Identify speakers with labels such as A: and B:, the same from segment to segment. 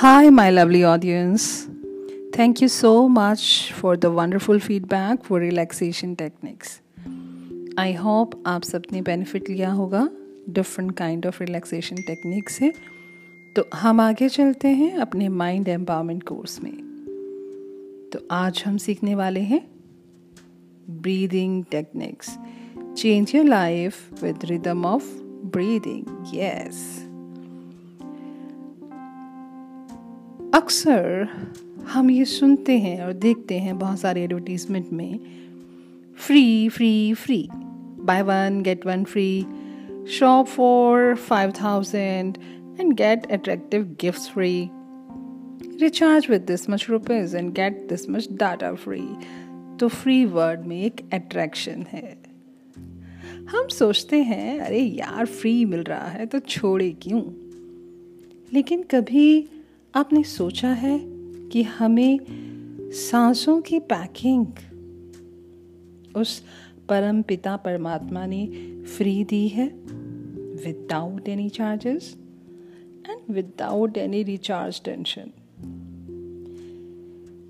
A: Hi, my lovely audience. Thank you so much for the wonderful feedback for relaxation techniques. I hope आप सबने benefit लिया होगा। Different kind of relaxation technique से तो हम आगे चलते हैं अपने माइंड एम्पावरमेंट कोर्स में। तो आज हम सीखने वाले हैं breathing techniques change your life with rhythm of breathing yes अक्सर हम ये सुनते हैं और देखते हैं बहुत सारे एडवर्टीजमेंट में free free free buy one get one free shop for five thousand and get attractive gifts free recharge with this much rupees and get this much data free तो फ्री वर्ड में एक attraction है। हम सोचते हैं, अरे यार free मिल रहा है तो छोड़े क्यों? लेकिन कभी आपने सोचा है कि हमें सांसों की पैकिंग, उस परम पिता परमात्मा ने फ्री दी है without any charges and without any recharge tension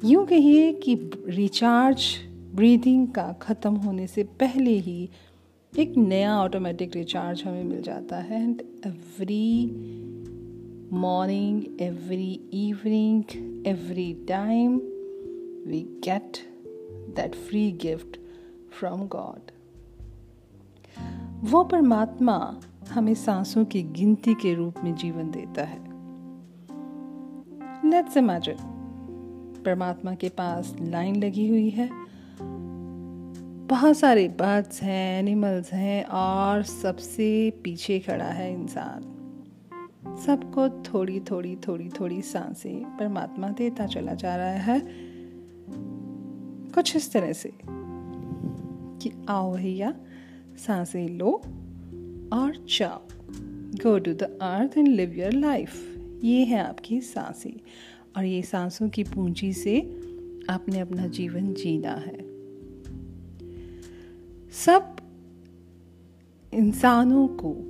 A: यूँ कहिए कि रिचार्ज ब्रीदिंग का ख़त्म होने से पहले ही एक नया ऑटोमेटिक रिचार्ज हमें मिल जाता है and every morning, every evening, every time we get that free gift from God. वो परमात्मा हमें सांसों की गिनती के रूप में जीवन देता है। लेट्स इमेजिन परमात्मा के पास लाइन लगी हुई है। बहुत सारे बर्ड्स हैं एनिमल्स हैं और सबसे पीछे खड़ा है इंसान। सबको थोड़ी थोड़ी थोड़ी थोड़ी साँसें परमात्मा देता चला जा रहा है। कुछ इस तरह से कि आओ भैया, साँसें लो और जाओ। Go to the earth and live your life ये है आपकी साँसें। और ये सांसों की पूंजी से आपने अपना जीवन जीना है। सब इंसानों को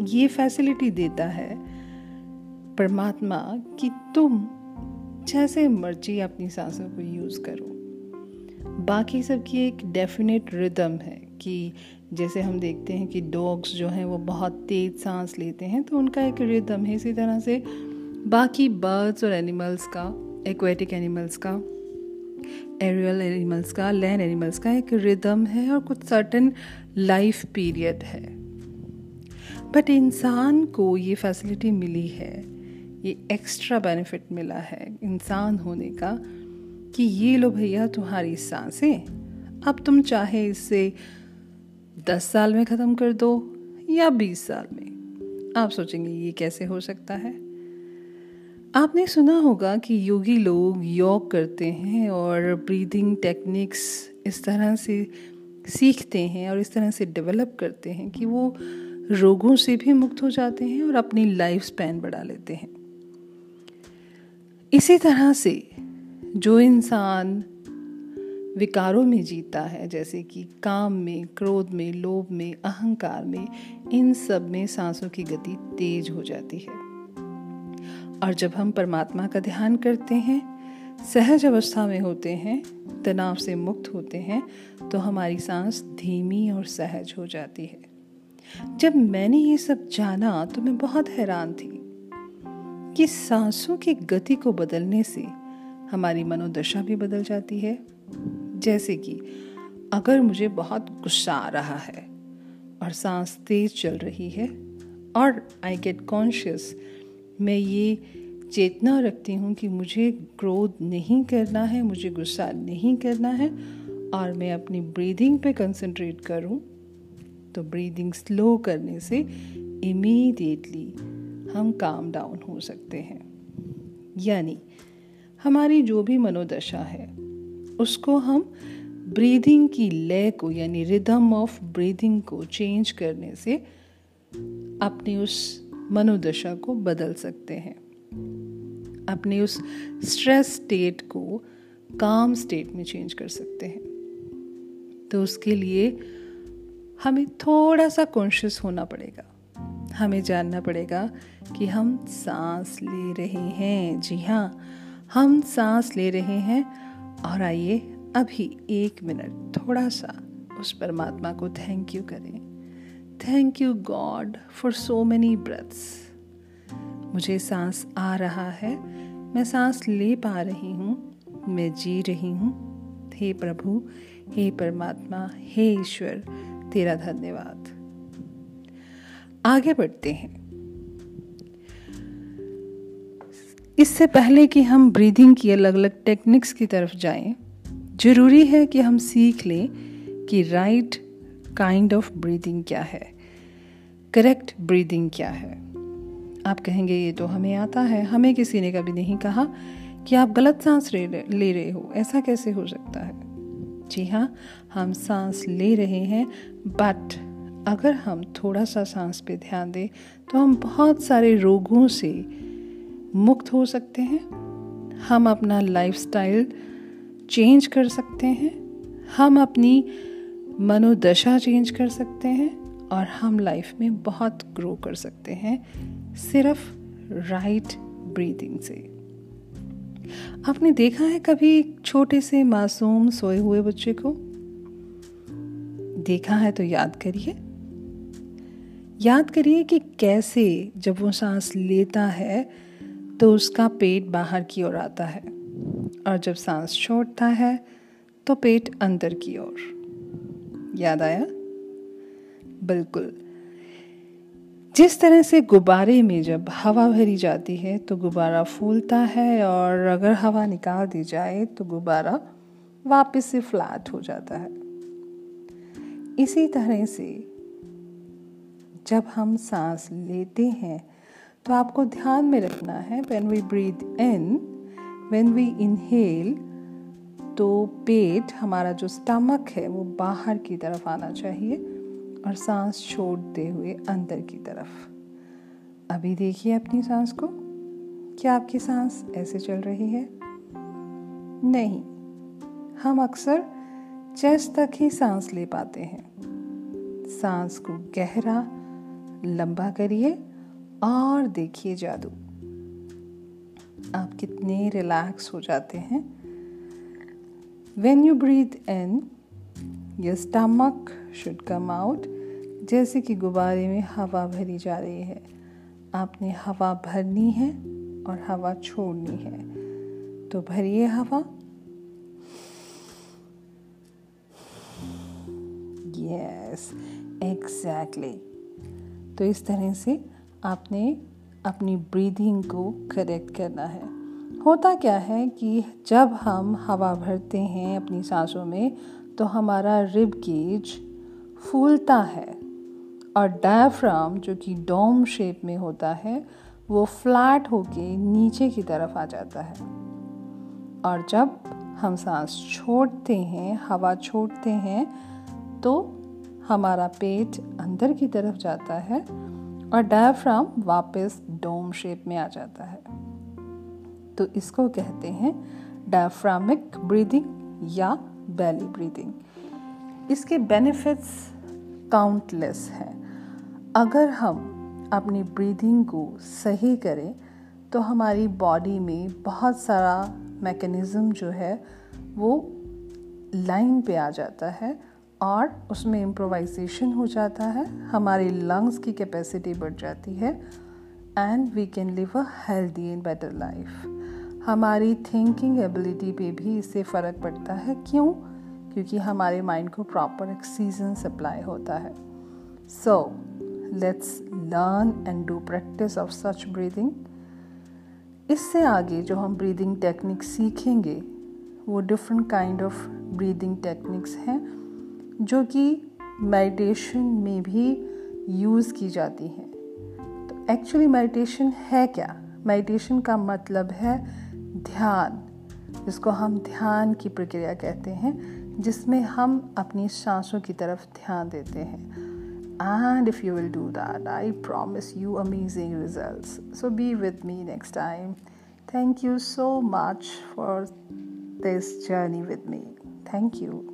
A: ये फैसिलिटी देता है परमात्मा कि तुम जैसे मर्ज़ी अपनी सांसों को यूज़ करो। बाकी सबकी एक डेफिनेट रिदम है कि जैसे हम देखते हैं कि डॉग्स जो हैं वो बहुत तेज़ सांस लेते हैं तो उनका एक रिदम है इसी तरह से। बाकी बर्ड्स और एनिमल्स का एक्वेटिक एनिमल्स का एरियल एनिमल्स का लैंड एनिमल्स का एक रिदम है और कुछ सर्टन लाइफ पीरियड है। बट इंसान को ये फैसिलिटी मिली है, ये एक्स्ट्रा बेनिफिट मिला है इंसान होने का कि ये लो भैया तुम्हारी साँसें, अब तुम चाहे इसे दस साल में ख़त्म कर दो या बीस साल में। आप सोचेंगे ये कैसे हो सकता है? आपने सुना होगा कि योगी लोग योग करते हैं और ब्रीदिंग टेक्निक्स इस तरह से सीखते हैं और इस तरह से डेवलप करते हैं कि वो रोगों से भी मुक्त हो जाते हैं और अपनी लाइफ स्पैन बढ़ा लेते हैं। इसी तरह से जो इंसान विकारों में जीता है, जैसे कि काम में, क्रोध में, लोभ में, अहंकार में, इन सब में सांसों की गति तेज हो जाती है। और जब हम परमात्मा का ध्यान करते हैं, सहज अवस्था में होते हैं, तनाव से मुक्त होते हैं तो हमारी सांस धीमी और सहज हो जाती है। जब मैंने ये सब जाना तो मैं बहुत हैरान थी कि सांसों की गति को बदलने से हमारी मनोदशा भी बदल जाती है। जैसे कि अगर मुझे बहुत गुस्सा आ रहा है और सांस तेज चल रही है और आई गेट कॉन्शियस मैं ये चेतना रखती हूँ कि मुझे क्रोध नहीं करना है, मुझे गुस्सा नहीं करना है और मैं अपनी ब्रीदिंग पे कंसंट्रेट करूँ तो ब्रीदिंग स्लो करने से इमीडिएटली हम काम डाउन हो सकते हैं। यानी हमारी जो भी मनोदशा है, उसको हम ब्रीदिंग की लय को, यानी रिदम ऑफ़ ब्रीदिंग को चेंज करने से अपनी उस मनोदशा को बदल सकते हैं। अपने उस स्ट्रेस स्टेट को काम स्टेट में चेंज कर सकते हैं। तो उसके लिए हमें थोड़ा सा कॉन्शियस होना पड़ेगा। हमें जानना पड़ेगा कि हम सांस ले रहे हैं। जी हाँ हम सांस ले रहे हैं और आइए अभी एक मिनट थोड़ा सा उस परमात्मा को थैंक यू करें। Thank you God for so many breaths मुझे सांस आ रहा है। मैं सांस ले पा रही हूँ। मैं जी रही हूँ। हे प्रभु, हे परमात्मा, हे ईश्वर तेरा धन्यवाद। आगे बढ़ते हैं। इससे पहले कि हम ब्रीदिंग की अलग अलग टेक्निक्स की तरफ़ जाएँ, ज़रूरी है कि हम सीख लें कि राइट काइंड ऑफ़ ब्रीदिंग क्या है करेक्ट ब्रीदिंग क्या है। आप कहेंगे ये तो हमें आता है हमें किसी ने कभी नहीं कहा कि आप गलत सांस ले रहे हो ऐसा कैसे हो सकता है? जी हाँ हम सांस ले रहे हैं बट अगर हम थोड़ा सा सांस पे ध्यान दें तो हम बहुत सारे रोगों से मुक्त हो सकते हैं। हम अपना लाइफस्टाइल चेंज कर सकते हैं। हम अपनी मनोदशा चेंज कर सकते हैं और हम लाइफ में बहुत ग्रो कर सकते हैं, सिर्फ़ राइट ब्रीदिंग से। आपने देखा है कभी छोटे से मासूम सोए हुए बच्चे को? देखा है तो याद करिए। याद करिए कि कैसे जब वो सांस लेता है तो उसका पेट बाहर की ओर आता है और जब सांस छोड़ता है तो पेट अंदर की ओर। याद आया? बिल्कुल। जिस तरह से गुब्बारे में जब हवा भरी जाती है तो गुब्बारा फूलता है और अगर हवा निकाल दी जाए तो गुब्बारा वापस से फ्लैट हो जाता है। इसी तरह से जब हम सांस लेते हैं तो आपको ध्यान में रखना है when we breathe in when we inhale तो पेट, हमारा जो स्टमक है, वो बाहर की तरफ़ आना चाहिए। और सांस छोड़ते हुए अंदर की तरफ़। अभी देखिए अपनी सांस को। क्या आपकी सांस ऐसे चल रही है? नहीं। हम अक्सर चेस्ट तक ही सांस ले पाते हैं। सांस को गहरा, लंबा करिए और देखिए जादू। आप कितने रिलैक्स हो जाते हैं। When you breathe in your stomach should come out जैसे कि गुब्बारे में हवा भरी जा रही है। आपने हवा भरनी है और हवा छोड़नी है। तो भरिए हवा। यस एग्जैक्टली तो इस तरह से आपने अपनी ब्रीदिंग को करेक्ट करना है। होता क्या है कि जब हम हवा भरते हैं अपनी सांसों में तो हमारा रिब गेज फूलता है और डायफ्राम जो कि डोम शेप में होता है, वो फ्लैट होके नीचे की तरफ़ आ जाता है। और जब हम सांस छोड़ते हैं, हवा छोड़ते हैं तो हमारा पेट अंदर की तरफ़ जाता है और डायफ्राम वापस डोम शेप में आ जाता है। तो इसको कहते हैं डायफ्रामिक ब्रीदिंग या बेली ब्रीदिंग इसके बेनिफिट्स काउंटलेस हैं। अगर हम अपनी ब्रीदिंग को सही करें तो हमारी बॉडी में बहुत सारा मैकेनिज़्म जो है, वो लाइन पे आ जाता है और उसमें इम्प्रोवाइजेशन हो जाता है, हमारी लंग्स की कैपेसिटी बढ़ जाती है and we can live a healthy and better life हमारी थिंकिंग एबिलिटी पे भी इससे फ़र्क पड़ता है। क्यों? क्योंकि हमारे माइंड को प्रॉपर ऑक्सीजन सप्लाई होता है। So let's learn and do practice of such breathing इससे आगे जो हम ब्रीदिंग टेक्निक सीखेंगे, वो different kind of breathing techniques हैं, जो कि मेडिटेशन में भी यूज़ की जाती हैं। तो एक्चुअली मेडिटेशन है क्या? मेडिटेशन का मतलब है ध्यान, जिसको हम ध्यान की प्रक्रिया कहते हैं, जिसमें हम अपनी सांसों की तरफ़ ध्यान देते हैं। And if you will do that I promise you amazing result so be with me next time thank you so much for this journey with me thank you